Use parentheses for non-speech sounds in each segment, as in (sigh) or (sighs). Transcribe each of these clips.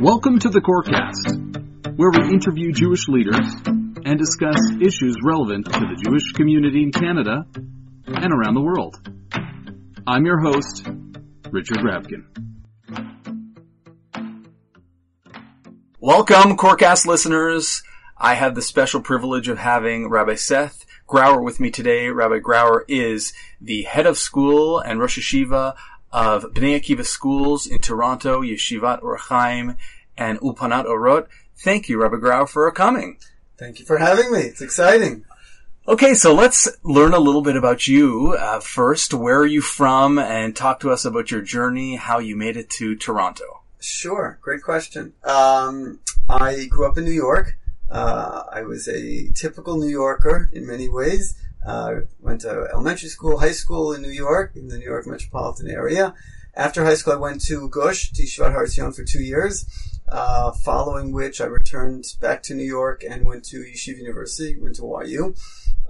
Welcome to the Corecast, where we interview Jewish leaders and discuss issues relevant to the Jewish community in Canada and around the world. I'm your host, Richard Rabkin. Welcome, Corecast listeners. I have the special privilege of having Rabbi Seth Grauer with me today. Rabbi Grauer is the head of school and Rosh Yeshiva of Bnei Akiva schools in Toronto, Yeshivat Or Chaim, and Ulpanat Orot. Thank you, Rabbi Grauer, for coming. Thank you for having me. It's exciting. Okay, so let's learn a little bit about you. Uh, first, where are you from? And talk to us about your journey, how you made it to Toronto. Sure, great question. Um, I grew up in New York. Uh, I was a typical New Yorker in many ways. Uh, went to elementary school, high school in New York, in the New York metropolitan area. After high school, I went to Gush, to Yeshivat Har Etzion for two years. Uh, following which, I returned back to New York and went to Yeshiva University, went to YU.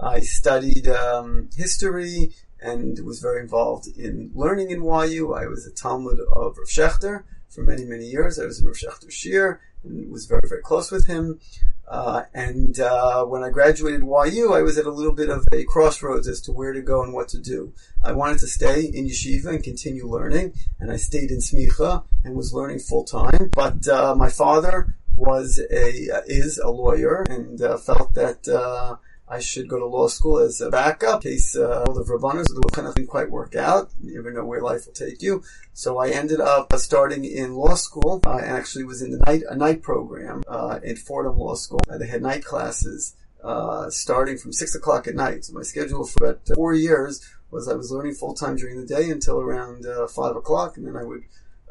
I studied um, history and was very involved in learning in YU. I was a Talmud of Rav Schachter for many, many years. I was in Rav Schachter's shiur and was very, very close with him. Uh, and uh, when I graduated YU, I was at a little bit of a crossroads as to where to go and what to do. I wanted to stay in yeshiva and continue learning, and I stayed in smicha and was learning full time. But uh, my father was a is a lawyer and uh, felt that uh, I should go to law school as a backup in case uh, the Rabbanos the kind of didn't quite work out. You never know where life will take you. So I ended up starting in law school. I actually was in the night a night program uh, at Fordham Law School. Uh, they had night classes uh, starting from six o'clock at night. So my schedule for about four years was I was learning full time during the day until around uh, five o'clock, and then I would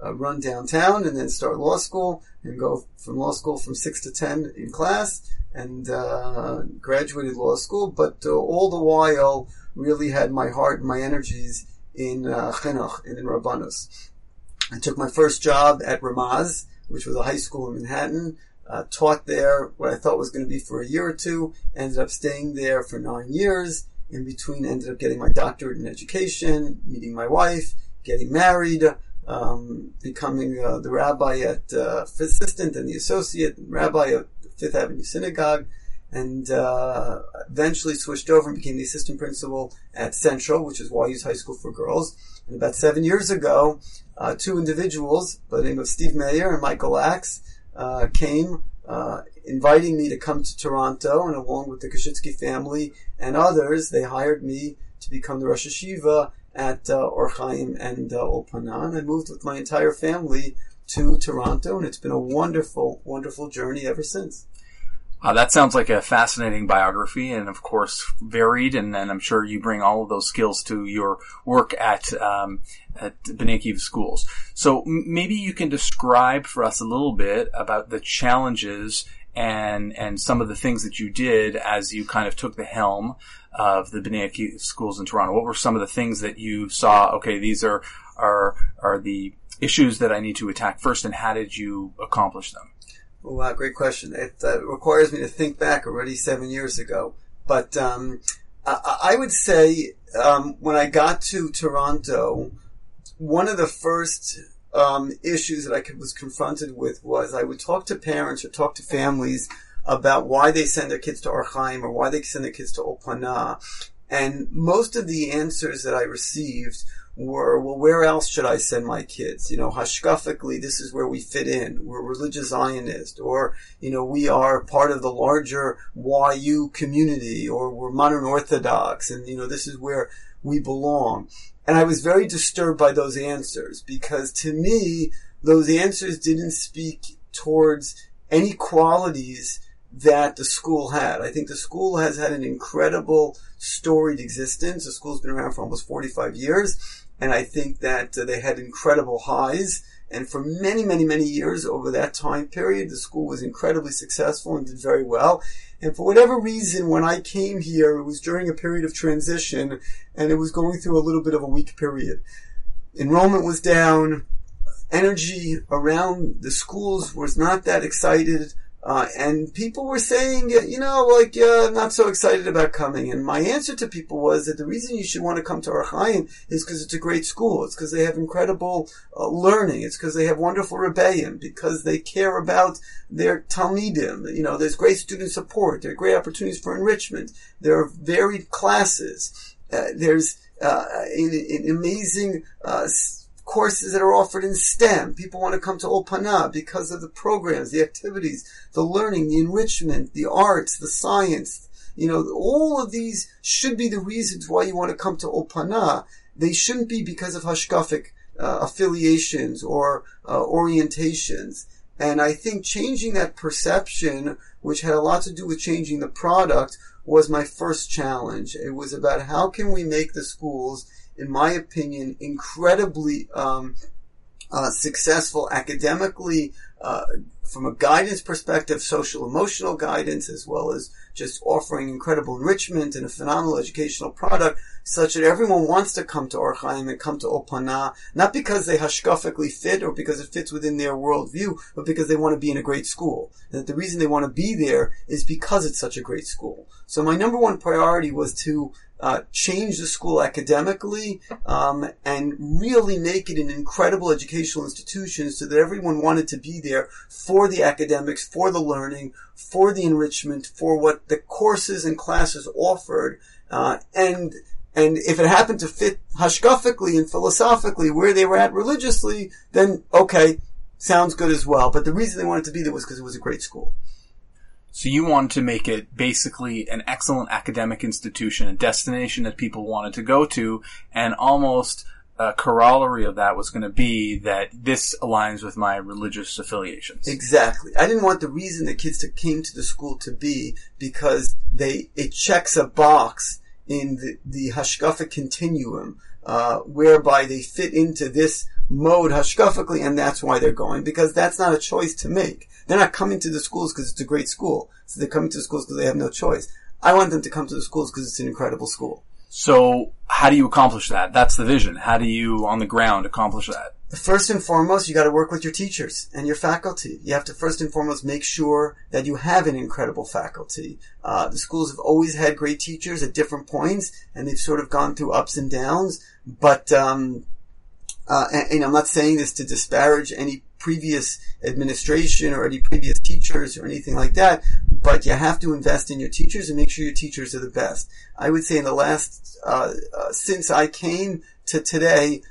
uh, run downtown and then start law school and go from law school from six to ten in class and uh, graduated law school, but uh, all the while really had my heart and my energies in uh, chinuch and in rabbanus. I took my first job at Ramaz, which was a high school in Manhattan. Uh, taught there what I thought was going to be for a year or two. Ended up staying there for nine years. In between, ended up getting my doctorate in education, meeting my wife, getting married, um, becoming uh, the rabbi at uh, assistant and the associate rabbi at Fifth Avenue Synagogue, and uh, eventually switched over and became the assistant principal at Central, which is YU's High School for Girls. And about seven years ago, uh, two individuals by the name of Steve Mayer and Michael Axe uh, came, uh, inviting me to come to Toronto, and along with the Kashitsky family and others, they hired me to become the Rosh Yeshiva at uh, Or Chaim and uh. I moved with my entire family to Toronto, and it's been a wonderful, wonderful journey ever since. Uh, that sounds like a fascinating biography, and of course varied. And then I'm sure you bring all of those skills to your work at um, at Bnei Akiva schools. So maybe you can describe for us a little bit about the challenges and and some of the things that you did as you kind of took the helm of the Bnei schools in Toronto. What were some of the things that you saw? Okay, these are are are the issues that I need to attack first, and how did you accomplish them? Wow, great question. It uh, requires me to think back already seven years ago. But um, I, I, would say um, when I got to Toronto, one of the first um, issues that I could, was confronted with was I would talk to parents or talk to families about why they send their kids to Or Chaim or why they send their kids to Ulpana. And most of the answers that I received were, well, where else should I send my kids? You know, hashkafically, this is where we fit in. We're religious Zionist, or, you know, we are part of the larger YU community, or we're modern Orthodox, and, you know, this is where we belong. And I was very disturbed by those answers, because to me, those answers didn't speak towards any qualities that the school had. I think the school has had an incredible storied existence. The school's been around for almost 45 years and I think that uh, they had incredible highs. And for many, many, many years over that time period, the school was incredibly successful and did very well. And for whatever reason, when I came here, it was during a period of transition and it was going through a little bit of a weak period. Enrollment was down. Energy around the schools was not that excited. Uh, and people were saying, you know, like, yeah, I'm not so excited about coming. And my answer to people was that the reason you should want to come to Ohr HaChaim is because it's a great school. It's because they have incredible uh, learning. It's because they have wonderful rebbeim, because they care about their Talmidim. You know, there's great student support. There are great opportunities for enrichment. There are varied classes. Uh, there's uh, an, an amazing uh, courses that are offered in STEM. People want to come to Ulpana because of the programs, the activities, the learning, the enrichment, the arts, the science. You know, all of these should be the reasons why you want to come to Ulpana. They shouldn't be because of hashkafic uh, affiliations or uh, orientations. And I think changing that perception, which had a lot to do with changing the product, was my first challenge. It was about how can we make the schools in my opinion, incredibly um, uh, successful academically, uh, from a guidance perspective, social emotional guidance, as well as just offering incredible enrichment and a phenomenal educational product, such that everyone wants to come to Ohr HaChaim and come to Ulpana, not because they hashkafically fit or because it fits within their worldview, but because they want to be in a great school. And that the reason they want to be there is because it's such a great school. So my number one priority was to uh, change the school academically um, and really make it an incredible educational institution so that everyone wanted to be there for the academics, for the learning, for the enrichment, for what the courses and classes offered, uh, and and if it happened to fit hashkafically and philosophically where they were at religiously, then okay, sounds good as well. But the reason they wanted to be there was because it was a great school. So you wanted to make it basically an excellent academic institution, a destination that people wanted to go to, and almost a corollary of that was going to be that this aligns with my religious affiliations. Exactly. I didn't want the reason the kids that came to the school to be because they it checks a box in the, the hashkafa continuum, uh, whereby they fit into this mode hashkafically, and that's why they're going because that's not a choice to make. They're not coming to the schools because it's a great school. So they're coming to the schools because they have no choice. I want them to come to the schools because it's an incredible school. So how do you accomplish that? That's the vision. How do you on the ground accomplish that? First and foremost, you got to work with your teachers and your faculty. You have to first and foremost make sure that you have an incredible faculty. Uh, the schools have always had great teachers at different points, and they've sort of gone through ups and downs. But um, uh, and, and, I'm not saying this to disparage any previous administration or any previous teachers or anything like that, but you have to invest in your teachers and make sure your teachers are the best. I would say in the last, uh, uh, since I came to today,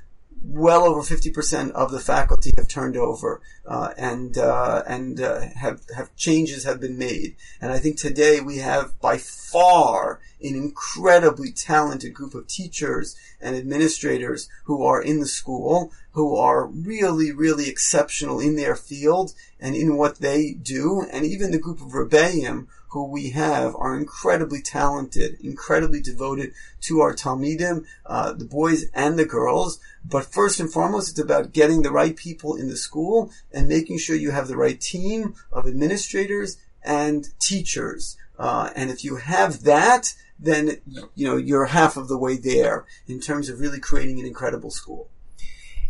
well over 50% of the faculty have turned over uh, and uh, and uh, have have changes have been made and I think today we have by far an incredibly talented group of teachers and administrators who are in the school who are really really exceptional in their field and in what they do and even the group of Rebbeim who we have are incredibly talented, incredibly devoted to our Talmidim, uh, the boys and the girls. But first and foremost, it's about getting the right people in the school and making sure you have the right team of administrators and teachers. Uh, and if you have that, then you know you're half of the way there in terms of really creating an incredible school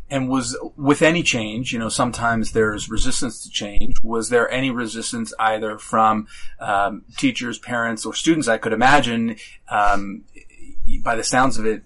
and was with any change, you know, sometimes there's resistance to change. Was there any resistance either from um, teachers, parents, or students? I could imagine, um, by the sounds of it,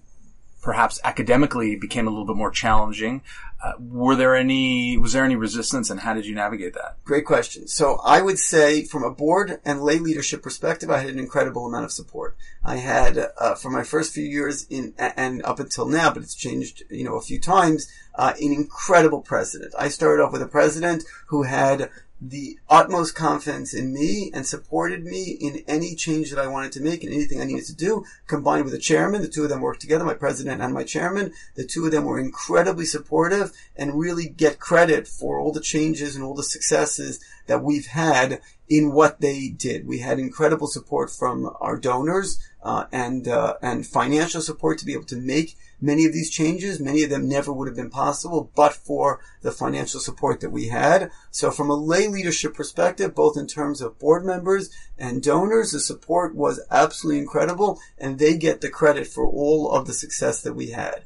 perhaps academically became a little bit more challenging. Uh, were there any, was there any resistance and how did you navigate that? Great question. So I would say from a board and lay leadership perspective, I had an incredible amount of support. I had, uh, for my first few years in, and up until now, but it's changed, you know, a few times, uh, an incredible president. I started off with a president who had the utmost confidence in me and supported me in any change that I wanted to make and anything I needed to do, combined with the chairman. The two of them worked together, my president and my chairman. The two of them were incredibly supportive and really get credit for all the changes and all the successes that we've had in what they did. We had incredible support from our donors uh, and uh, and financial support to be able to make many of these changes. Many of them never would have been possible but for the financial support that we had. So from a lay leadership perspective, both in terms of board members and donors, the support was absolutely incredible and they get the credit for all of the success that we had.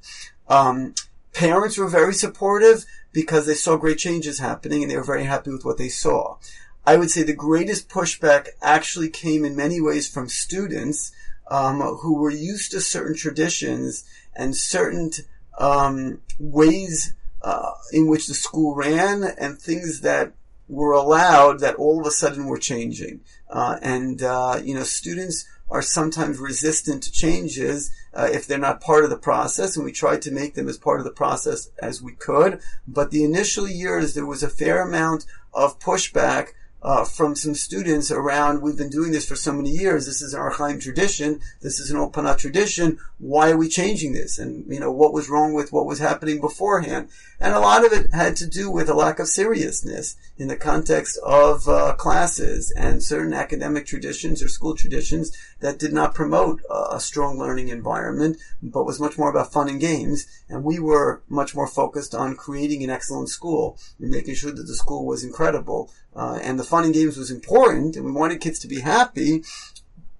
Um, parents were very supportive because they saw great changes happening and they were very happy with what they saw. I would say the greatest pushback actually came in many ways from students um, who were used to certain traditions and certain um, ways uh, in which the school ran and things that were allowed that all of a sudden were changing. Uh, and uh, you know, students are sometimes resistant to changes uh, if they're not part of the process, and we tried to make them as part of the process as we could. But the initial years, there was a fair amount of pushback uh, from some students around, we've been doing this for so many years. This is an Ohr HaChaim tradition. This is an Ulpana tradition. Why are we changing this? And, you know, what was wrong with what was happening beforehand? And a lot of it had to do with a lack of seriousness in the context of uh, classes and certain academic traditions or school traditions that did not promote a strong learning environment, but was much more about fun and games. And we were much more focused on creating an excellent school and making sure that the school was incredible. Uh, and the fun and games was important, and we wanted kids to be happy,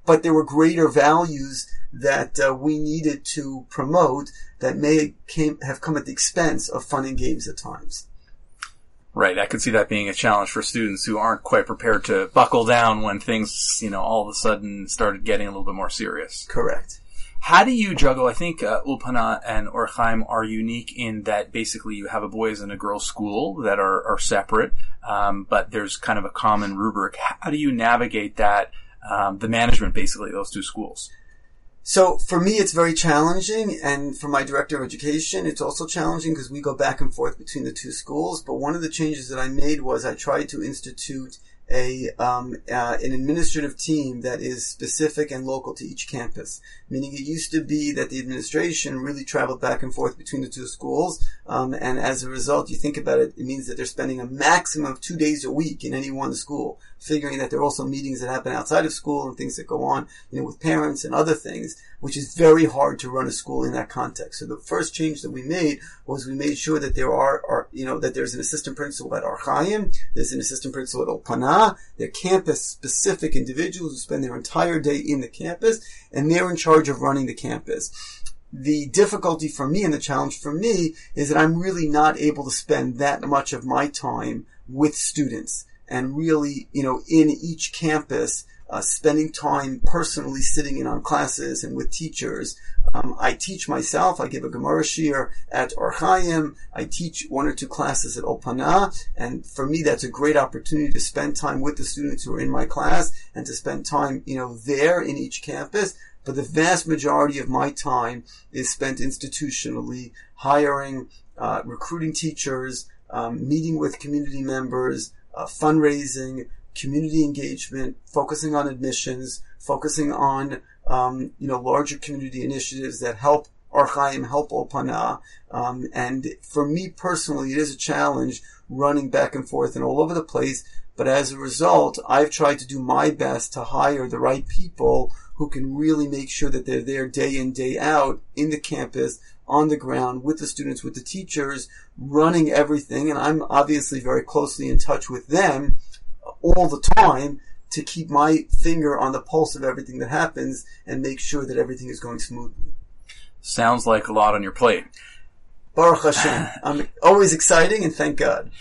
but there were greater values that uh, we needed to promote that may came, have come at the expense of fun and games at times. Right. I could see that being a challenge for students who aren't quite prepared to buckle down when things, you know, all of a sudden started getting a little bit more serious. Correct. How do you juggle? I think uh, Ulpana and Ohr are unique in that basically you have a boys and a girls school that are, are separate, um, but there's kind of a common rubric. How do you navigate that, um, the management basically, those two schools? So for me, it's very challenging, and for my director of education, it's also challenging because we go back and forth between the two schools. But one of the changes that I made was I tried to institute a um, uh, an administrative team that is specific and local to each campus. Meaning, it used to be that the administration really traveled back and forth between the two schools, um, and as a result, you think about it, it means that they're spending a maximum of two days a week in any one school, figuring that there are also meetings that happen outside of school and things that go on, you know, with parents and other things, which is very hard to run a school in that context. So the first change that we made was we made sure that there are, are you know, that there's an assistant principal at Ohr HaChaim, there's an assistant principal at Ulpana, they're campus specific individuals who spend their entire day in the campus, and they're in charge of running the campus. The difficulty for me and the challenge for me is that I'm really not able to spend that much of my time with students and really, you know, in each campus, uh, spending time personally sitting in on classes and with teachers. Um, I teach myself. I give a Gemara shiur at Ohr HaChaim. I teach one or two classes at Ulpana, and for me, that's a great opportunity to spend time with the students who are in my class and to spend time, you know, there in each campus. But the vast majority of my time is spent institutionally, hiring, uh, recruiting teachers, um, meeting with community members, uh, fundraising, community engagement, focusing on admissions, focusing on um, you know larger community initiatives that help Ohr HaChaim, help Ulpana. Um, and for me personally, it is a challenge running back and forth and all over the place. But as a result, I've tried to do my best to hire the right people who can really make sure that they're there day in, day out in the campus, on the ground, with the students, with the teachers, running everything. And I'm obviously very closely in touch with them all the time to keep my finger on the pulse of everything that happens and make sure that everything is going smoothly. Sounds like a lot on your plate. Baruch Hashem. (sighs) I'm always exciting and thank God.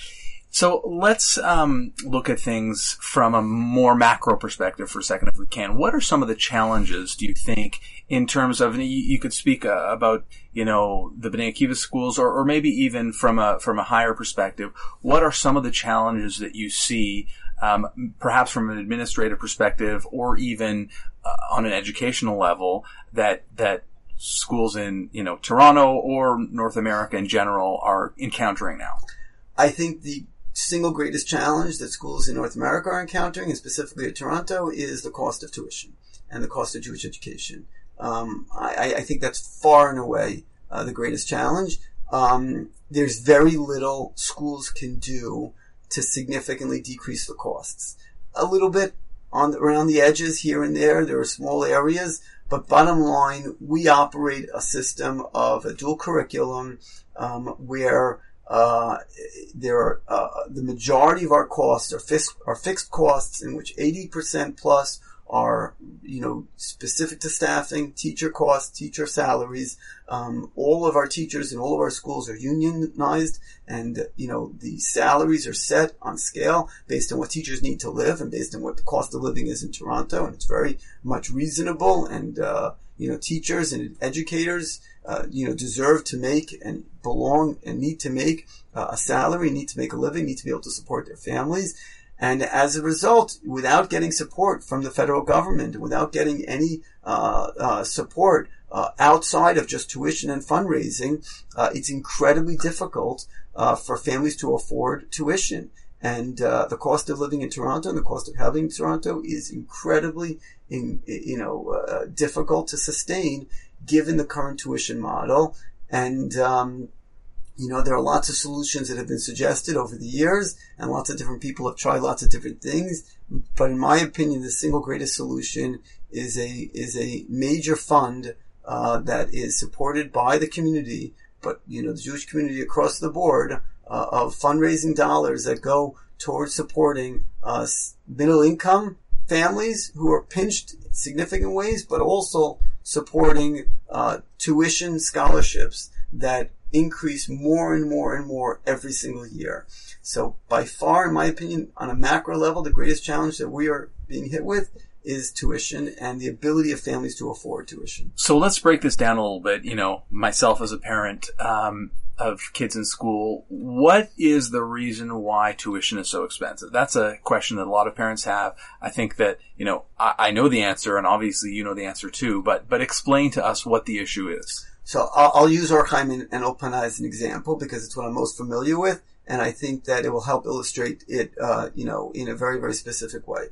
So let's um, look at things from a more macro perspective for a second, if we can. What are some of the challenges, do you think, in terms of, you, you could speak uh, about, you know, the Bnei Akiva schools, or, or maybe even from a, from a higher perspective, what are some of the challenges that you see, um, perhaps from an administrative perspective, or even uh, on an educational level, that, that schools in, you know, Toronto or North America in general are encountering now? I think the single greatest challenge that schools in North America are encountering, and specifically at Toronto, is the cost of tuition and the cost of Jewish education. Um, I, I, think that's far and away uh, the greatest challenge. Um, there's very little schools can do to significantly decrease the costs. A little bit on around the edges here and there. There are small areas, but bottom line, we operate a system of a dual curriculum um, where uh, there are uh, the majority of our costs are fixed are fixed costs in which 80% plus are, you know, specific to staffing, teacher costs, teacher salaries. Um, all of our teachers in all of our schools are unionized and, you know, the salaries are set on scale based on what teachers need to live and based on what the cost of living is in Toronto. And it's very much reasonable and, uh, you know, teachers and educators, uh, you know, deserve to make and belong and need to make uh, a salary, need to make a living, need to be able to support their families. And as a result, without getting support from the federal government, without getting any uh, uh, support uh, outside of just tuition and fundraising, uh, it's incredibly difficult uh, for families to afford tuition. And uh, the cost of living in Toronto and the cost of having in Toronto is incredibly, in, you know, difficult to sustain given the current tuition model. And um, you know, there are lots of solutions that have been suggested over the years, and lots of different people have tried lots of different things. But in my opinion, the single greatest solution is a is a major fund uh, that is supported by the community, but you know, the Jewish community across the board uh, of fundraising dollars that go towards supporting uh, middle income families who are pinched in significant ways, but also supporting uh, tuition scholarships that increase more and more and more every single year. So by far, in my opinion, on a macro level, the greatest challenge that we are being hit with is tuition and the ability of families to afford tuition. So let's break this down a little bit. You know, myself as a parent um, of kids in school, what is the reason why tuition is so expensive? That's a question that a lot of parents have. I think that you know I, I know the answer, and obviously you know the answer too. But but explain to us what the issue is. So I'll, I'll use Or Chaim and, and as an example because it's what I'm most familiar with, and I think that it will help illustrate it, uh, you know, in a very, very specific way.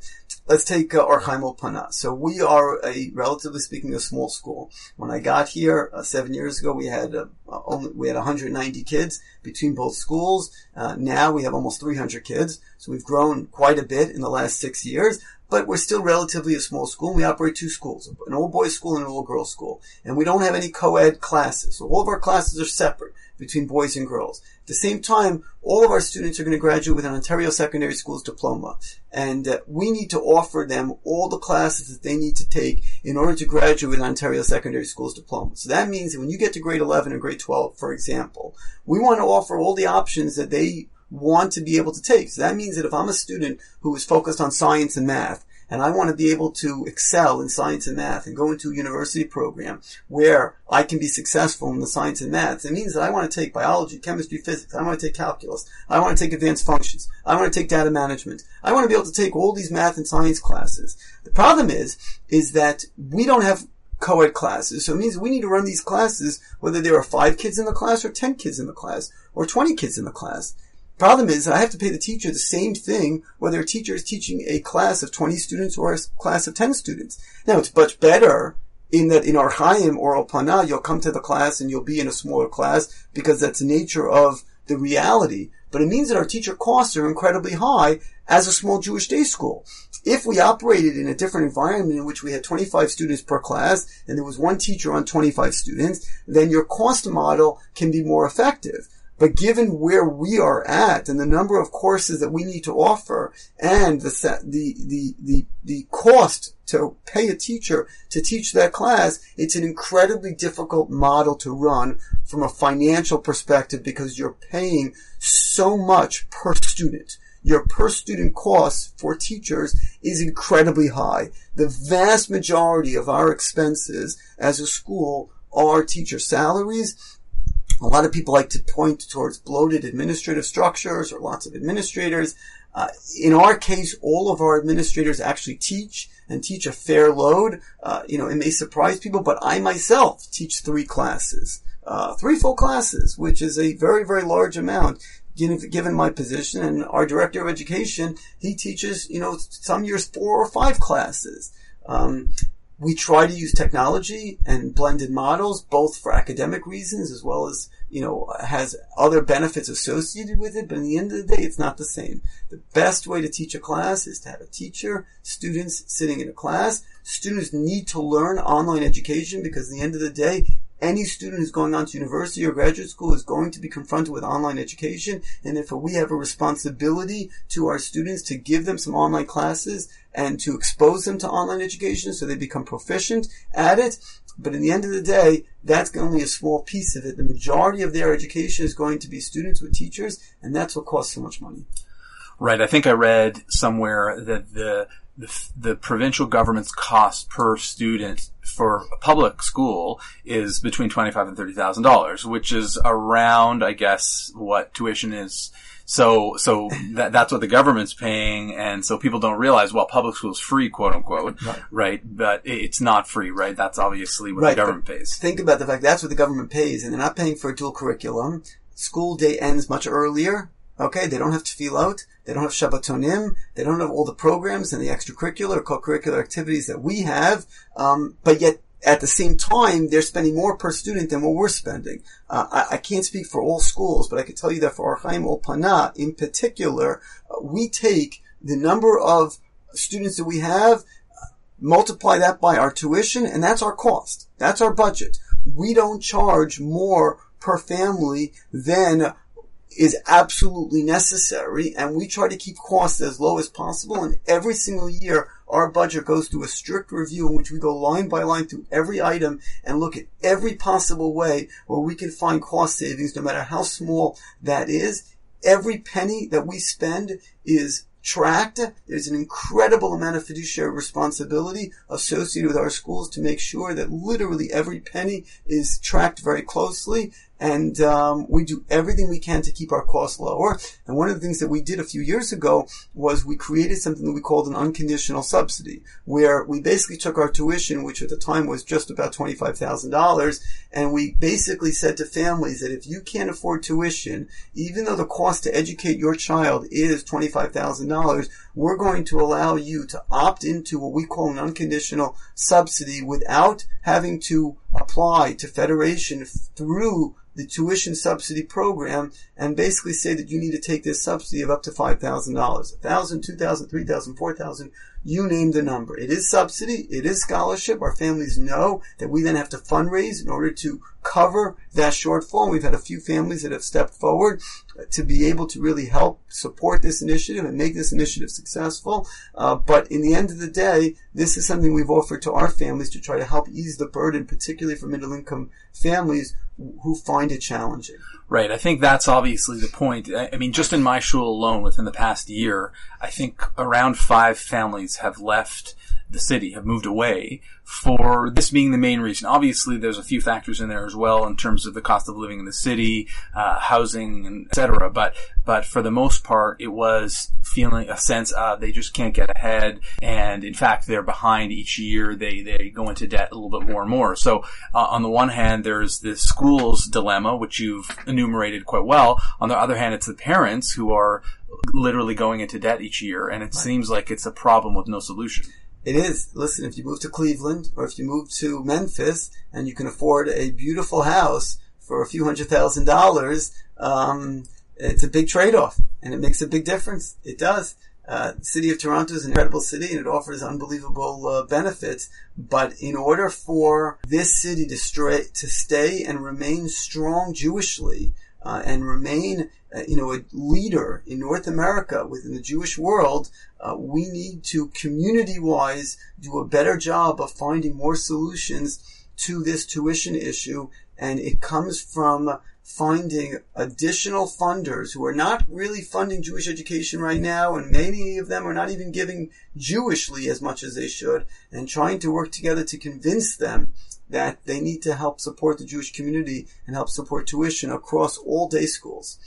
Let's take uh, Or Ulpana. So we are a, relatively speaking, a small school. When I got here uh, seven years ago, we had uh, only we had 190 kids between both schools. Uh, now we have almost 300 kids, so we've grown quite a bit in the last six years but we're still relatively a small school. We operate two schools, an all boys school and an all girls school. And we don't have any co-ed classes. So all of our classes are separate between boys and girls. At the same time, all of our students are going to graduate with an Ontario Secondary Schools diploma. And uh, we need to offer them all the classes that they need to take in order to graduate with an Ontario Secondary Schools diploma. So that means that when you get to grade 11 and grade 12, for example, we want to offer all the options that they want to be able to take. So that means that if I'm a student who is focused on science and math, and I want to be able to excel in science and math and go into a university program where I can be successful in the science and math. It means that I want to take biology, chemistry, physics. I want to take calculus. I want to take advanced functions. I want to take data management. I want to be able to take all these math and science classes. The problem is, is that we don't have co-ed classes. So it means we need to run these classes whether there are five kids in the class or 10 kids in the class or 20 kids in the class. The problem is I have to pay the teacher the same thing whether a teacher is teaching a class of 20 students or a class of 10 students. Now it's much better in that in Or Chaim or Ulpana, you'll come to the class and you'll be in a smaller class because that's the nature of the reality. But it means that our teacher costs are incredibly high as a small Jewish day school. If we operated in a different environment in which we had 25 students per class and there was one teacher on 25 students, then your cost model can be more effective. But given where we are at and the number of courses that we need to offer and the, the, the, the, the cost to pay a teacher to teach that class, it's an incredibly difficult model to run from a financial perspective because you're paying so much per student. Your per student cost for teachers is incredibly high. The vast majority of our expenses as a school are teacher salaries a lot of people like to point towards bloated administrative structures or lots of administrators. Uh, in our case, all of our administrators actually teach and teach a fair load. Uh, you know, it may surprise people, but I myself teach three classes, uh, three full classes, which is a very, very large amount. Given, my position and our director of education, he teaches, you know, some years four or five classes. Um, we try to use technology and blended models, both for academic reasons as well as, you know, has other benefits associated with it. But in the end of the day, it's not the same. The best way to teach a class is to have a teacher, students sitting in a class. Students need to learn online education because at the end of the day, any student who's going on to university or graduate school is going to be confronted with online education, and therefore we have a responsibility to our students to give them some online classes and to expose them to online education so they become proficient at it. But in the end of the day, that's only a small piece of it. The majority of their education is going to be students with teachers, and that's what costs so much money. Right. I think I read somewhere that the the, the provincial government's cost per student for a public school is between twenty five and thirty thousand dollars, which is around, I guess, what tuition is. So, so that, that's what the government's paying, and so people don't realize, well, public school is free, quote unquote, Right. right? But it's not free, right? That's obviously what Right, the government but pays. Think about the fact that's what the government pays, and they're not paying for a dual curriculum. School day ends much earlier. Okay, they don't have to feel out. They don't have Shabbatonim. They don't have all the programs and the extracurricular or co-curricular activities that we have. Um, but yet, at the same time, they're spending more per student than what we're spending. Uh, I, I can't speak for all schools, but I can tell you that for our Chaim Ol in particular, uh, we take the number of students that we have multiply that by our tuition, and that's our cost. That's our budget. We don't charge more per family than is absolutely necessary, and we try to keep costs as low as possible. And every single year, our budget goes through a strict review in which we go line by line through every item and look at every possible way where we can find cost savings, no matter how small that is. Every penny that we spend is tracked. There's an incredible amount of fiduciary responsibility associated with our schools to make sure that literally every penny is tracked very closely. And um, we do everything we can to keep our costs lower. And one of the things that we did a few years ago was we created something that we called an unconditional subsidy, where we basically took our tuition, which at the time was just about twenty-five thousand dollars, and we basically said to families that if you can't afford tuition, even though the cost to educate your child is twenty-five thousand dollars, we're going to allow you to opt into what we call an unconditional subsidy without having to apply to Federation through the tuition subsidy program and basically say that you need to take this subsidy of up to $5,000. $1,000, $2,000, $3,000, $4,000, you name the number. It is subsidy. It is scholarship. Our families know that we then have to fundraise in order to cover that shortfall. We've had a few families that have stepped forward to be able to really help support this initiative and make this initiative successful. Uh, but in the end of the day, this is something we've offered to our families to try to help ease the burden, particularly for middle income families who find it challenging. Right. I think that's obviously the point. I mean, just in my shul alone within the past year, I think around five families have left the city, have moved away for this being the main reason. Obviously, there's a few factors in there as well in terms of the cost of living in the city, uh, housing, etc. But, but for the most part, it was feeling a sense of they just can't get ahead. And in fact, they're behind each year. They, they go into debt a little bit more and more. So, uh, on the one hand, there's the school's dilemma, which you've enumerated quite well. On the other hand, it's the parents who are literally going into debt each year. And it seems like it's a problem with no solution. It is. Listen, if you move to Cleveland or if you move to Memphis and you can afford a beautiful house for a few hundred thousand dollars, um, it's a big trade-off and it makes a big difference. It does. Uh, city of Toronto is an incredible city and it offers unbelievable uh, benefits. But in order for this city to, stra- to stay and remain strong Jewishly uh, and remain, uh, you know, a leader in North America within the Jewish world, uh, we need to community-wise do a better job of finding more solutions to this tuition issue. And it comes from finding additional funders who are not really funding Jewish education right now, and many of them are not even giving Jewishly as much as they should, and trying to work together to convince them that they need to help support the Jewish community and help support tuition across all day schools.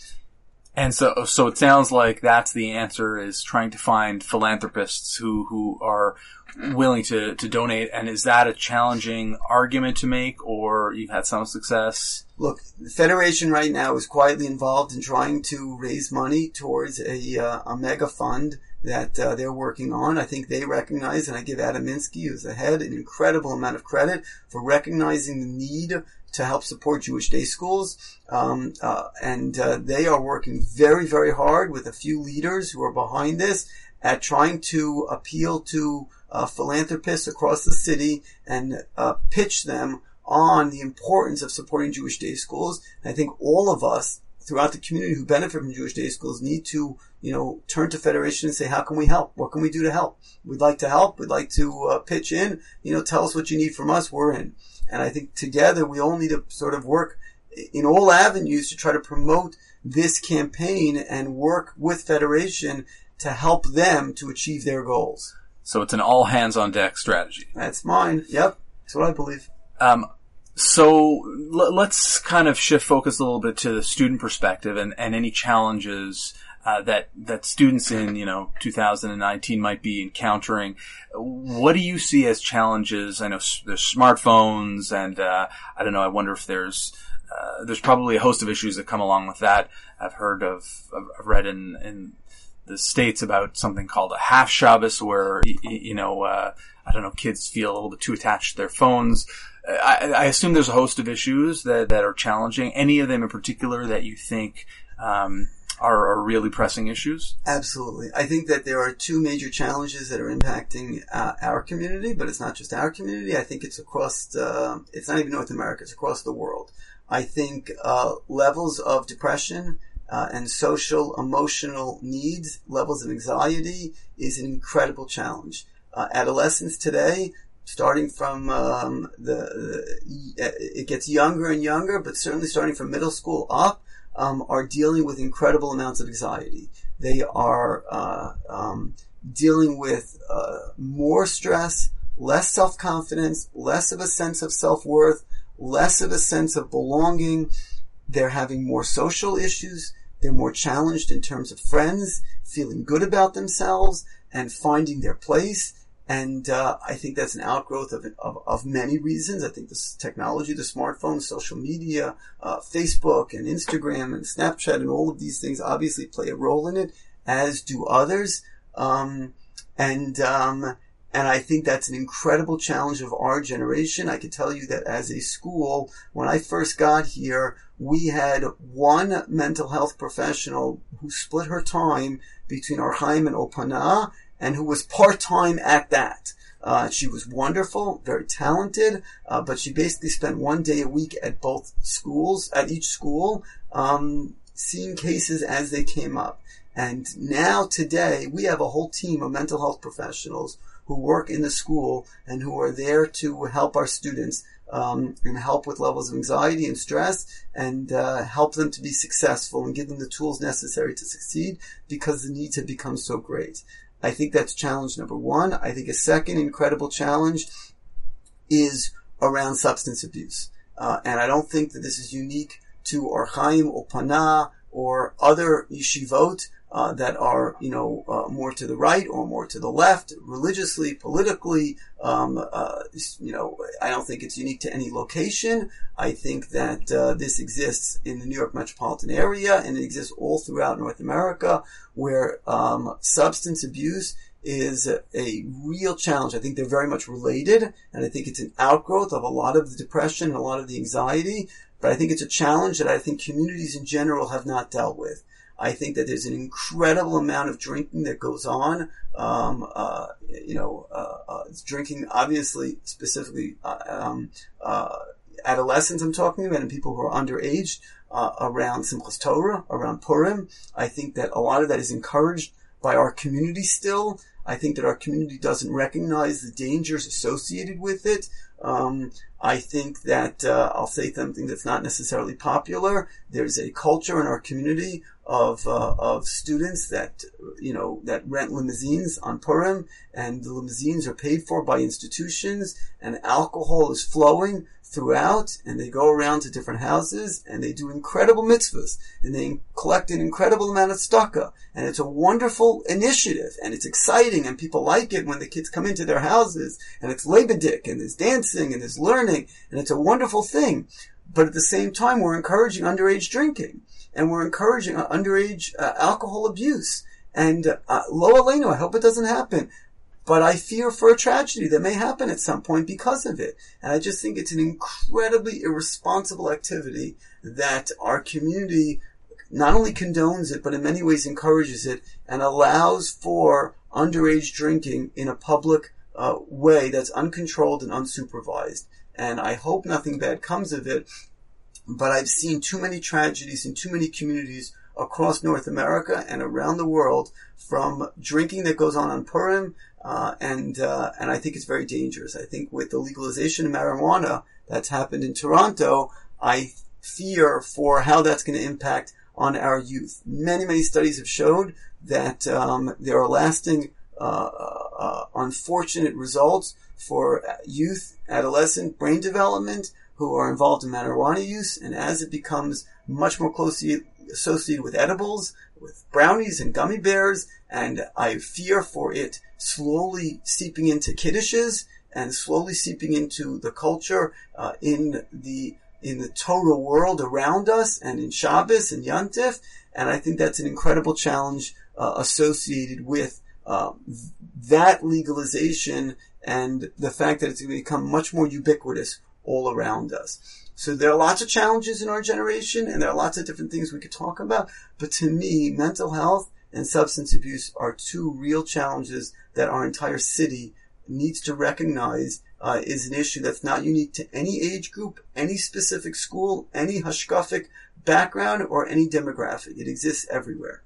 And so, so it sounds like that's the answer is trying to find philanthropists who, who are willing to, to donate. And is that a challenging argument to make or you've had some success? Look, the Federation right now is quietly involved in trying to raise money towards a, uh, a mega fund that uh, they're working on. I think they recognize, and I give Adam Minsky, who's the head, an incredible amount of credit for recognizing the need to help support Jewish day schools. Um, uh, and uh, they are working very, very hard with a few leaders who are behind this at trying to appeal to uh, philanthropists across the city and uh, pitch them on the importance of supporting Jewish day schools. And I think all of us throughout the community who benefit from Jewish day schools need to, you know, turn to Federation and say, how can we help? What can we do to help? We'd like to help. We'd like to uh, pitch in. You know, tell us what you need from us. We're in. And I think together we all need to sort of work in all avenues to try to promote this campaign and work with Federation to help them to achieve their goals. So it's an all hands on deck strategy. That's mine. Yep. That's what I believe. Um, so l- let's kind of shift focus a little bit to the student perspective and, and any challenges uh, that that students in you know 2019 might be encountering. What do you see as challenges? I know there's smartphones, and uh, I don't know. I wonder if there's uh, there's probably a host of issues that come along with that. I've heard of, I've read in, in the states about something called a half Shabbos, where you know, uh, I don't know, kids feel a little bit too attached to their phones. I, I, assume there's a host of issues that, that are challenging. Any of them in particular that you think um, are, are, really pressing issues? Absolutely. I think that there are two major challenges that are impacting uh, our community, but it's not just our community. I think it's across. It's not even North America. It's across the world. I think uh, levels of depression uh, and social emotional needs, levels of anxiety is an incredible challenge. Uh, adolescents today, starting from um, the, the, it gets younger and younger, but certainly starting from middle school up, um, are dealing with incredible amounts of anxiety. They are uh, um, dealing with uh, more stress, less self confidence, less of a sense of self worth less of a sense of belonging. They're having more social issues. They're more challenged in terms of friends, feeling good about themselves and finding their place. And uh, I think that's an outgrowth of, of, of, many reasons. I think this technology, the smartphone, social media, uh, Facebook and Instagram and Snapchat and all of these things obviously play a role in it, as do others. Um, and um, and I think that's an incredible challenge of our generation. I can tell you that as a school, when I first got here, we had one mental health professional who split her time between Ohr HaChaim and Ulpana and who was part-time at that. Uh, she was wonderful, very talented, uh, but she basically spent one day a week at both schools, at each school, um, seeing cases as they came up. And now today, we have a whole team of mental health professionals who work in the school and who are there to help our students um, and help with levels of anxiety and stress and uh, help them to be successful and give them the tools necessary to succeed because the needs have become so great. I think that's challenge number one. I think a second incredible challenge is around substance abuse. Uh, and I don't think that this is unique to Ohr HaChaim or Pana or other yeshivot uh, that are, you know, uh, more to the right or more to the left, religiously, politically. Um, uh, you know, I don't think it's unique to any location. I think that uh, this exists in the New York metropolitan area and it exists all throughout North America, where um, substance abuse is a, a real challenge. I think they're very much related, and I think it's an outgrowth of a lot of the depression and a lot of the anxiety. But I think it's a challenge that I think communities in general have not dealt with. I think that there's an incredible amount of drinking that goes on. Um, uh, you know, uh, uh, drinking, obviously, specifically uh, um, uh, adolescents. I'm talking about, and people who are underage uh, around Simchas Torah, around Purim. I think that a lot of that is encouraged by our community still. I think that our community doesn't recognize the dangers associated with it. Um, I think that uh, I'll say something that's not necessarily popular. There's a culture in our community of uh, of students that you know that rent limousines on Purim, and the limousines are paid for by institutions, and alcohol is flowing throughout, and they go around to different houses, and they do incredible mitzvahs, and they collect an incredible amount of tzedakah, and it's a wonderful initiative, and it's exciting, and people like it when the kids come into their houses, and it's lebedik, and there's dancing, and there's learning, and it's a wonderful thing. But at the same time, we're encouraging underage drinking and we're encouraging underage uh, alcohol abuse. And uh, lo aleinu, I hope it doesn't happen. But I fear for a tragedy that may happen at some point because of it. And I just think it's an incredibly irresponsible activity that our community not only condones it, but in many ways encourages it and allows for underage drinking in a public uh, way that's uncontrolled and unsupervised. and I hope nothing bad comes of it. But I've seen too many tragedies in too many communities across North America and around the world from drinking that goes on on Purim, uh, and uh, and I think it's very dangerous. I think with the legalization of marijuana that's happened in Toronto, I fear for how that's going to impact on our youth. Many many studies have showed that um, there are lasting uh, uh unfortunate results for youth, adolescent brain development who are involved in marijuana use, and as it becomes much more closely associated with edibles, with brownies and gummy bears, and I fear for it slowly seeping into kiddushes and slowly seeping into the culture uh, in the in the Torah world around us and in Shabbos and Yantif, and I think that's an incredible challenge uh, associated with uh, that legalization and the fact that it's going to become much more ubiquitous all around us. So there are lots of challenges in our generation and there are lots of different things we could talk about. But to me, mental health and substance abuse are two real challenges that our entire city needs to recognize uh, is an issue that's not unique to any age group, any specific school, any hashkafic background, or any demographic. It exists everywhere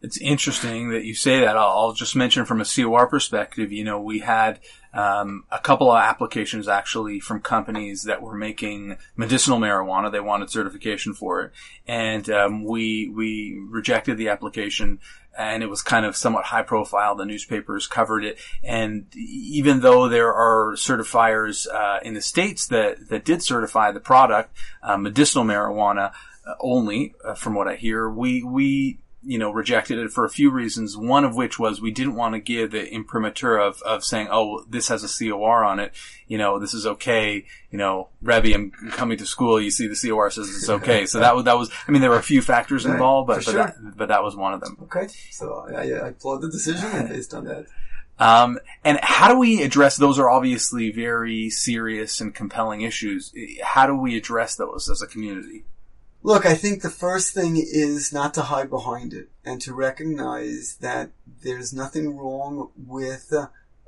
it's interesting that you say that. I'll, I'll, just mention from a COR perspective, you know, we had um, a couple of applications actually from companies that were making medicinal marijuana. They wanted certification for it, and um, we we rejected the application. And it was kind of somewhat high profile. The newspapers covered it, and even though there are certifiers uh, in the states that that did certify the product, uh, medicinal marijuana only, uh, from what I hear, we we you know, rejected it for a few reasons. One of which was we didn't want to give the imprimatur of, of saying, oh, this has a COR on it. You know, this is okay. You know, Rebbe, I'm coming to school. You see the COR says it's okay. so that was, that was, I mean, there were a few factors involved, but, but, sure. that, but that was one of them. Okay. So I, I applaud the decision based on that. Um, and how do we address those are obviously very serious and compelling issues. How do we address those as a community? Look, I think the first thing is not to hide behind it and to recognize that there's nothing wrong with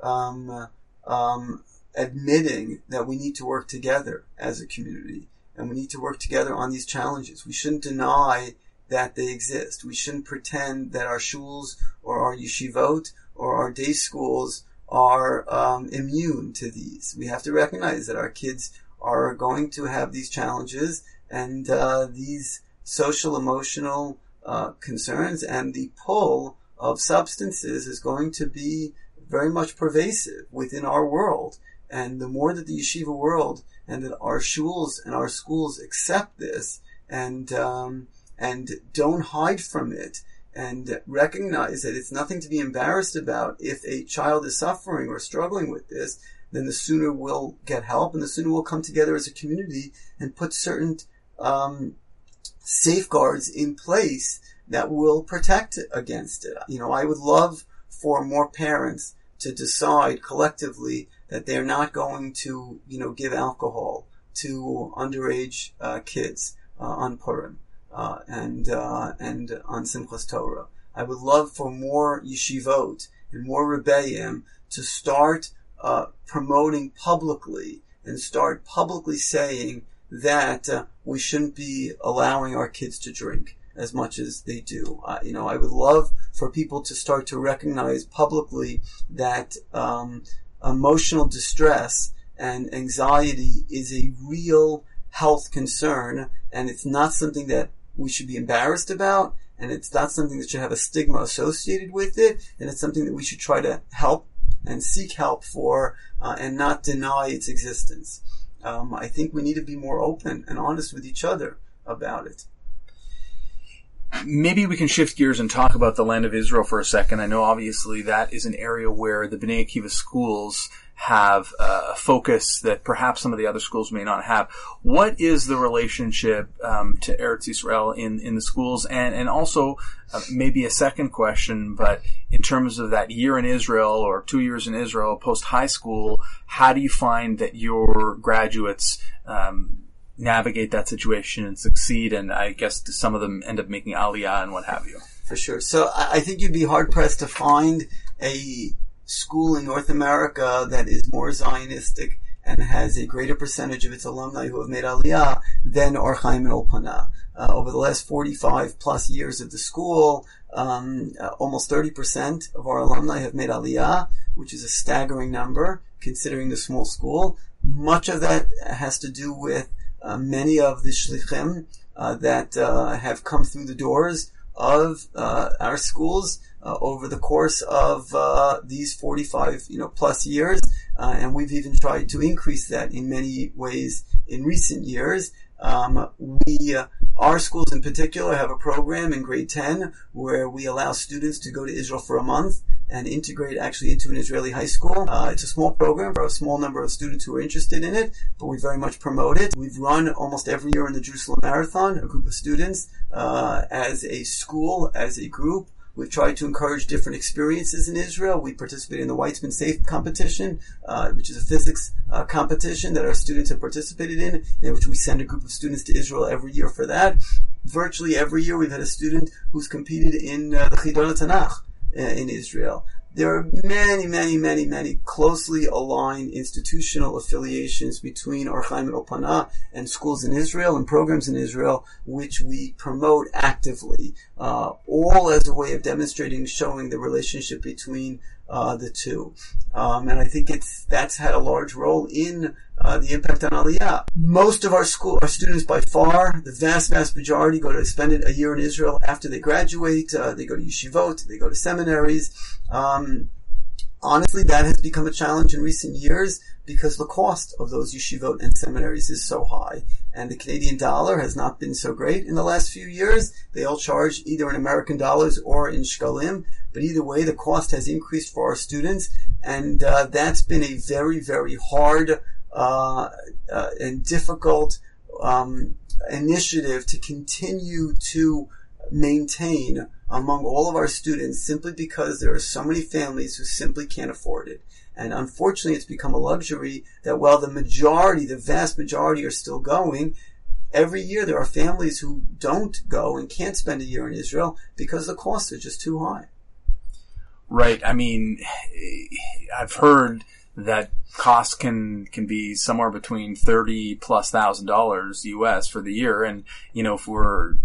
um, um, admitting that we need to work together as a community and we need to work together on these challenges. We shouldn't deny that they exist. We shouldn't pretend that our shuls or our yeshivot or our day schools are um, immune to these. We have to recognize that our kids are going to have these challenges and uh, these social emotional uh, concerns and the pull of substances is going to be very much pervasive within our world. And the more that the yeshiva world and that our shuls and our schools accept this and um, and don't hide from it and recognize that it's nothing to be embarrassed about if a child is suffering or struggling with this, then the sooner we'll get help and the sooner we'll come together as a community and put certain um, safeguards in place that will protect against it. You know, I would love for more parents to decide collectively that they're not going to, you know, give alcohol to underage uh, kids uh, on Purim uh, and uh, and on Simchas Torah. I would love for more yeshivot and more rebbeim to start uh, promoting publicly and start publicly saying that uh, we shouldn't be allowing our kids to drink as much as they do. Uh, you know, I would love for people to start to recognize publicly that um, emotional distress and anxiety is a real health concern, and it's not something that we should be embarrassed about, and it's not something that should have a stigma associated with it, and it's something that we should try to help and seek help for, uh, and not deny its existence um, I think we need to be more open and honest with each other about it. Maybe we can shift gears and talk about the land of Israel for a second. I know obviously that is an area where the Bnei Akiva schools have a focus that perhaps some of the other schools may not have. What is the relationship um, to Eretz Israel in, in the schools? And, and also, uh, maybe a second question, but in terms of that year in Israel or two years in Israel post high school, how do you find that your graduates um, navigate that situation and succeed? And I guess some of them end up making aliyah and what have you. For sure. So I think you'd be hard pressed to find a school in North America that is more Zionistic and has a greater percentage of its alumni who have made Aliyah than Or Chaim and Ulpana. Uh, over the last 45 plus years of the school, um, uh, almost 30% of our alumni have made Aliyah, which is a staggering number considering the small school. Much of that has to do with uh, many of the shlichim uh, that uh, have come through the doors of uh, our schools uh, over the course of uh, these 45 you know plus years and we've even tried to increase that in many ways in recent years um, we our schools in particular have a program in grade 10 where we allow students to go to Israel for a month and integrate actually into an Israeli high school. Uh, it's a small program for a small number of students who are interested in it, but we very much promote it. We've run almost every year in the Jerusalem Marathon, a group of students uh, as a school, as a group. We've tried to encourage different experiences in Israel. We participated in the Weizmann Safe competition, uh, which is a physics uh, competition that our students have participated in, in which we send a group of students to Israel every year for that. Virtually every year we've had a student who's competed in uh, the Chidon Tanakh uh, in Israel. There are many, many, many, many closely aligned institutional affiliations between Or Chaim and Ulpana and schools in Israel and programs in Israel, which we promote actively, uh, all as a way of demonstrating, showing the relationship between uh, the two. Um, and I think it's that's had a large role in uh, the impact on Aliyah. Most of our school, our students by far, the vast, vast majority go to spend a year in Israel after they graduate. Uh, they go to yeshivot, they go to seminaries. Um, honestly, that has become a challenge in recent years because the cost of those yeshivot and seminaries is so high. And the Canadian dollar has not been so great in the last few years. They all charge either in American dollars or in shkalim. But either way, the cost has increased for our students. And uh, that's been a very, very hard uh, uh, and difficult um, initiative to continue to maintain among all of our students simply because there are so many families who simply can't afford it. And unfortunately, it's become a luxury that while the majority, the vast majority are still going, every year there are families who don't go and can't spend a year in Israel because the costs are just too high. Right. I mean, I've heard that costs can can be somewhere between thirty plus thousand dollars US for the year, and you know if we're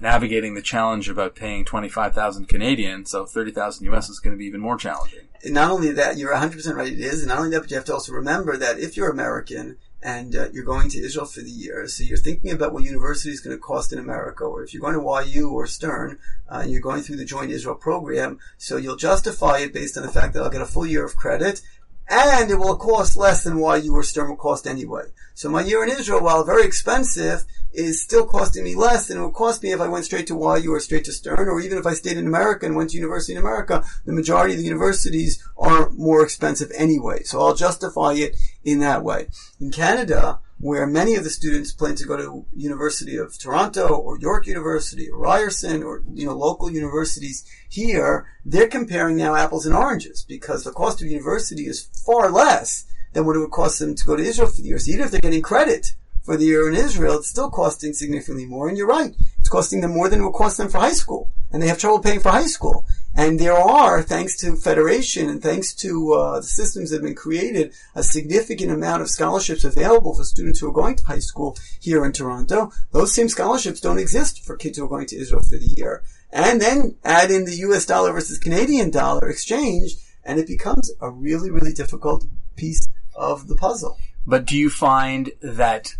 navigating the challenge about paying twenty five thousand Canadian, so thirty thousand US is going to be even more challenging. And not only that, you're one hundred percent right. It is, and not only that, but you have to also remember that if you're American and uh, you're going to Israel for the year, so you're thinking about what university is going to cost in America, or if you're going to YU or Stern, uh, and you're going through the Joint Israel program, so you'll justify it based on the fact that I'll get a full year of credit, and it will cost less than YU or Stern will cost anyway. So my year in Israel, while very expensive, is still costing me less than it would cost me if I went straight to YU or straight to Stern, or even if I stayed in America and went to university in America. The majority of the universities are more expensive anyway, so I'll justify it in that way. In Canada, where many of the students plan to go to University of Toronto or York University or Ryerson or you know local universities here, they're comparing now apples and oranges because the cost of university is far less than what it would cost them to go to Israel for the year. So even if they're getting credit for the year in Israel, it's still costing significantly more. And you're right, it's costing them more than it would cost them for high school, and they have trouble paying for high school. And there are, thanks to Federation and thanks to uh, the systems that have been created, a significant amount of scholarships available for students who are going to high school here in Toronto. Those same scholarships don't exist for kids who are going to Israel for the year. And then add in the US dollar versus Canadian dollar exchange, and it becomes a really, really difficult piece of the puzzle. But do you find that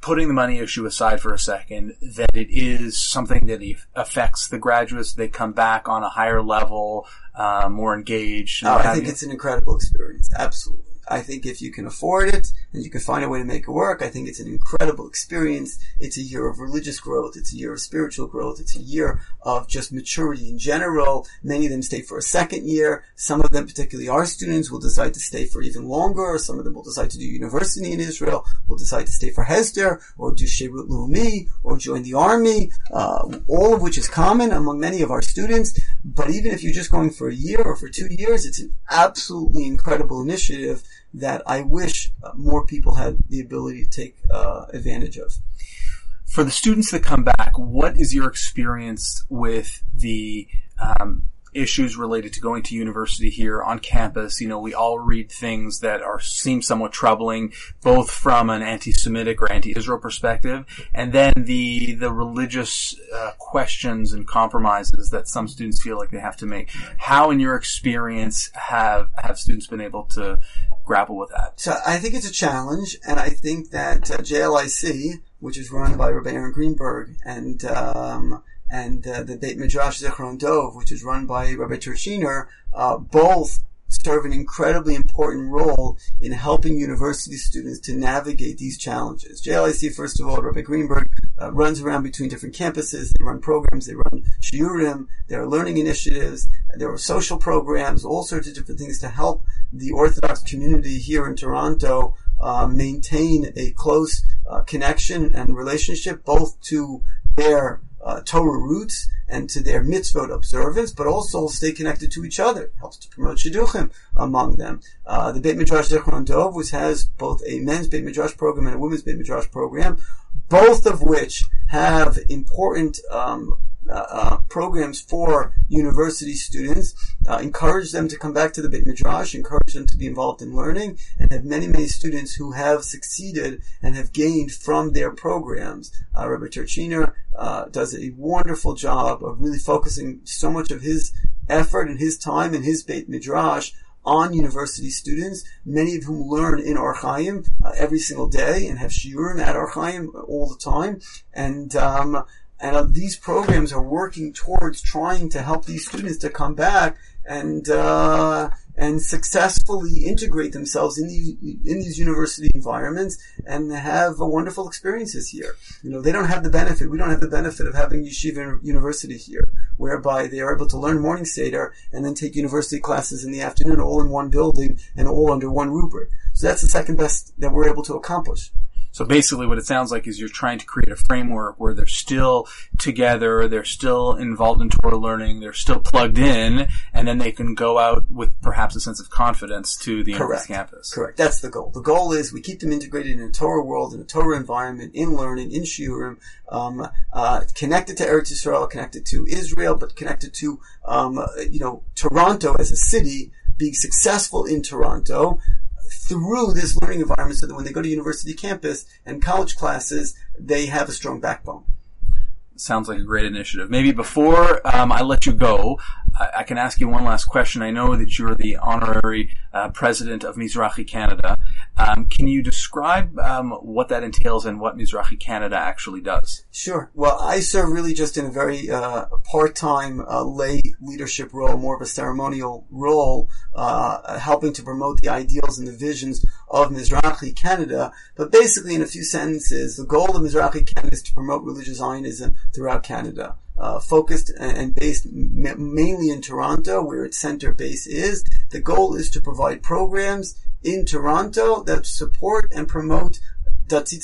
putting the money issue aside for a second, that it is something that affects the graduates. They come back on a higher level, uh, more engaged. Oh, I think it's an incredible experience. Absolutely. I think if you can afford it and you can find a way to make it work, I think it's an incredible experience. It's a year of religious growth. It's a year of spiritual growth. It's a year of just maturity in general. Many of them stay for a second year. Some of them, particularly our students, will decide to stay for even longer. Some of them will decide to do university in Israel, will decide to stay for Hesder or do Sherut Leumi or join the army, uh, all of which is common among many of our students. But even if you're just going for a year or for two years, it's an absolutely incredible initiative that I wish more people had the ability to take uh, advantage of. For the students that come back, what is your experience with the um, issues related to going to university here on campus. You know, we all read things that are seem somewhat troubling, both from an anti-Semitic or anti-Israel perspective, and then the the religious uh, questions and compromises that some students feel like they have to make. How, in your experience, have have students been able to grapple with that? So I think it's a challenge, and I think that uh, JLIC, which is run by Rabbi Aaron Greenberg, and um, and uh, the Beit Midrash Zichron Dov, which is run by Rabbi Torczyner, uh, both serve an incredibly important role in helping university students to navigate these challenges. JLIC, first of all, Rabbi Greenberg uh, runs around between different campuses. They run programs, they run shiurim, there are learning initiatives, there are social programs, all sorts of different things to help the Orthodox community here in Toronto uh, maintain a close uh, connection and relationship both to their uh, Torah roots and to their mitzvot observance, but also stay connected to each other. It helps to promote shidduchim among them. Uh, the Beit Midrash Zichron Dov, which has both a men's Beit Midrash program and a women's Beit Midrash program, both of which have important um, uh, uh, programs for university students, uh, encourage them to come back to the Beit Midrash, encourage them to be involved in learning, and have many, many students who have succeeded and have gained from their programs. Uh, Rabbi Torczyner uh, does a wonderful job of really focusing so much of his effort and his time and his Beit Midrash on university students, many of whom learn in Or Chaim uh, every single day and have shiurim at Or Chaim all the time. And um, and uh, these programs are working towards trying to help these students to come back and uh, and successfully integrate themselves in these in these university environments and have a wonderful experiences here. You know, they don't have the benefit. We don't have the benefit of having yeshiva university here, whereby they are able to learn morning seder and then take university classes in the afternoon, all in one building and all under one rubric. So that's the second best that we're able to accomplish. So basically what it sounds like is you're trying to create a framework where they're still together, they're still involved in Torah learning, they're still plugged in, and then they can go out with perhaps a sense of confidence to the Correct. campus. Correct. That's the goal. The goal is we keep them integrated in a Torah world, in a Torah environment, in learning, in shiurim, um, uh, connected to Eretz Yisrael, connected to Israel, but connected to, um, you know, Toronto as a city, being successful in Toronto, through this learning environment so that when they go to university campus and college classes, they have a strong backbone. Sounds like a great initiative. Maybe before um, I let you go, I, can ask you one last question. I know that you're the honorary uh, president of Mizrahi Canada. Um, can you describe um, what that entails and what Mizrahi Canada actually does? Sure. Well, I serve really just in a very uh, part-time uh, lay leadership role, more of a ceremonial role, uh, helping to promote the ideals and the visions of Mizrahi Canada. But basically, in a few sentences, the goal of Mizrahi Canada is to promote religious Zionism throughout Canada. Uh, focused and based mainly in Toronto, where its center base is. The goal is to provide programs in Toronto that support and promote Datit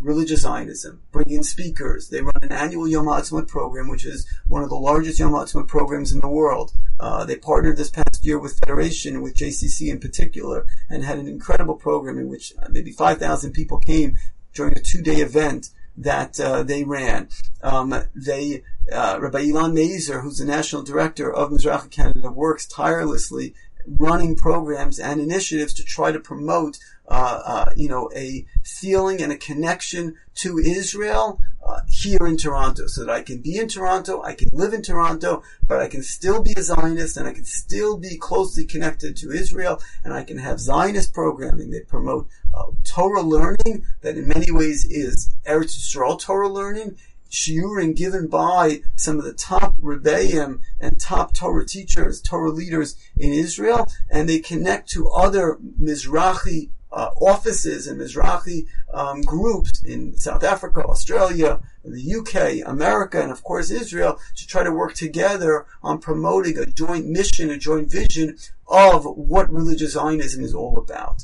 religious Zionism, bring in speakers. They run an annual Yom HaAtzmaut program, which is one of the largest Yom HaAtzmaut programs in the world. Uh, they partnered this past year with Federation, with JCC in particular, and had an incredible program in which uh, maybe 5,000 people came during a two-day event that uh, they ran. Um, they uh, Rabbi Ilan Mazer, who's the national director of Mizrahi Canada, works tirelessly running programs and initiatives to try to promote, you know, a feeling and a connection to Israel uh, here in Toronto, so that I can be in Toronto, I can live in Toronto, but I can still be a Zionist and I can still be closely connected to Israel, and I can have Zionist programming that promote uh, Torah learning that in many ways is Eretz Yisrael Torah learning shiurim given by some of the top rebbeim and top Torah teachers, Torah leaders in Israel, and they connect to other Mizrahi uh, offices and Mizrahi um, groups in South Africa, Australia, the UK, America, and of course Israel to try to work together on promoting a joint mission, a joint vision of what religious Zionism is all about.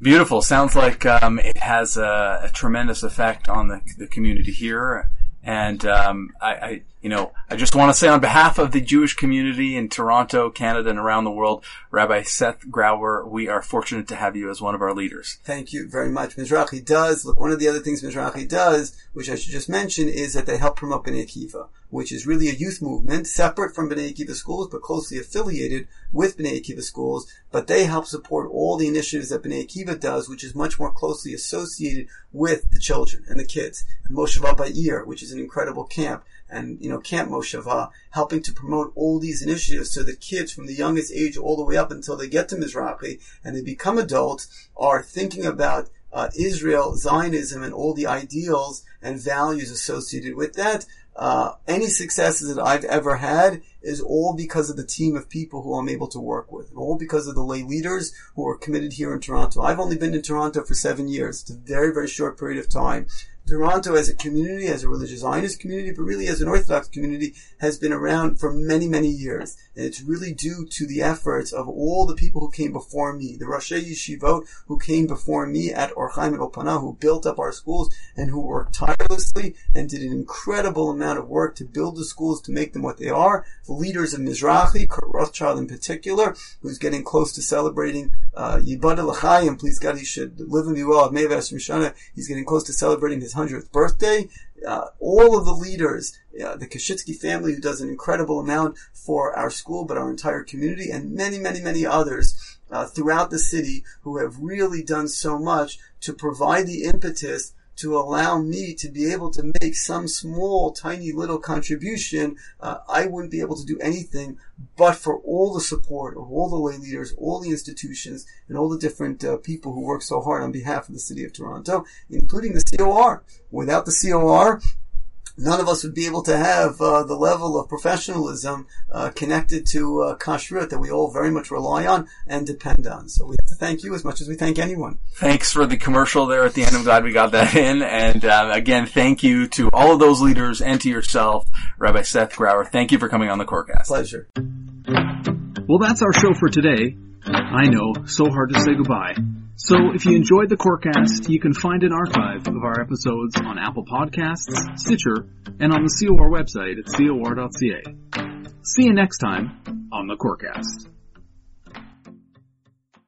Beautiful. Sounds like um, it has a, a, tremendous effect on the, the community here. And um, I, I, you know, I just want to say on behalf of the Jewish community in Toronto, Canada, and around the world, Rabbi Seth Grauer, we are fortunate to have you as one of our leaders. Thank you very much. Mizrahi does look. One of the other things Mizrahi does, which I should just mention, is that they help promote Bnei Akiva. which is really a youth movement separate from Bnei Akiva schools, but closely affiliated with Bnei Akiva schools. But they help support all the initiatives that Bnei Akiva does, which is much more closely associated with the children and the kids. And Mosheva Ba'ir, which is an incredible camp and you know Camp Mosheva, helping to promote all these initiatives so that kids from the youngest age all the way up until they get to Mizrahi and they become adults are thinking about uh, Israel, Zionism, and all the ideals and values associated with that. Uh, any successes that I've ever had is all because of the team of people who I'm able to work with, and all because of the lay leaders who are committed here in Toronto. I've only been in Toronto for seven years. It's a very, very short period of time. Toronto as a community, as a religious Zionist community, but really as an Orthodox community, has been around for many, many years. And it's really due to the efforts of all the people who came before me, the Rosh Yeshivot who came before me at Or Chaim and Ulpana, who built up our schools and who worked tirelessly and did an incredible amount of work to build the schools to make them what they are. The leaders of Mizrahi, Kurt Rothschild in particular, who's getting close to celebrating uh, Yibad L'Chaim, please God, he should live and be well. At Mevash Mishana, he's getting close to celebrating his 100th birthday. Uh, all of the leaders, uh, the Kashitsky family, who does an incredible amount for our school, but our entire community, and many, many, many others uh, throughout the city who have really done so much to provide the impetus to allow me to be able to make some small, tiny little contribution, uh, I wouldn't be able to do anything but for all the support of all the lay leaders, all the institutions, and all the different uh, people who work so hard on behalf of the city of Toronto, including the COR. Without the COR, none of us would be able to have uh, the level of professionalism uh, connected to uh, kashrut that we all very much rely on and depend on. So we have to thank you as much as we thank anyone. Thanks for the commercial there at the end. I'm glad we got that in. And uh, again, thank you to all of those leaders and to yourself, Rabbi Seth Grauer. Thank you for coming on the Corecast. Pleasure. Well, that's our show for today. I know, so hard to say goodbye. So if you enjoyed the Corecast, you can find an archive of our episodes on Apple Podcasts, Stitcher, and on the COR website at cor.ca. See you next time on the Corecast.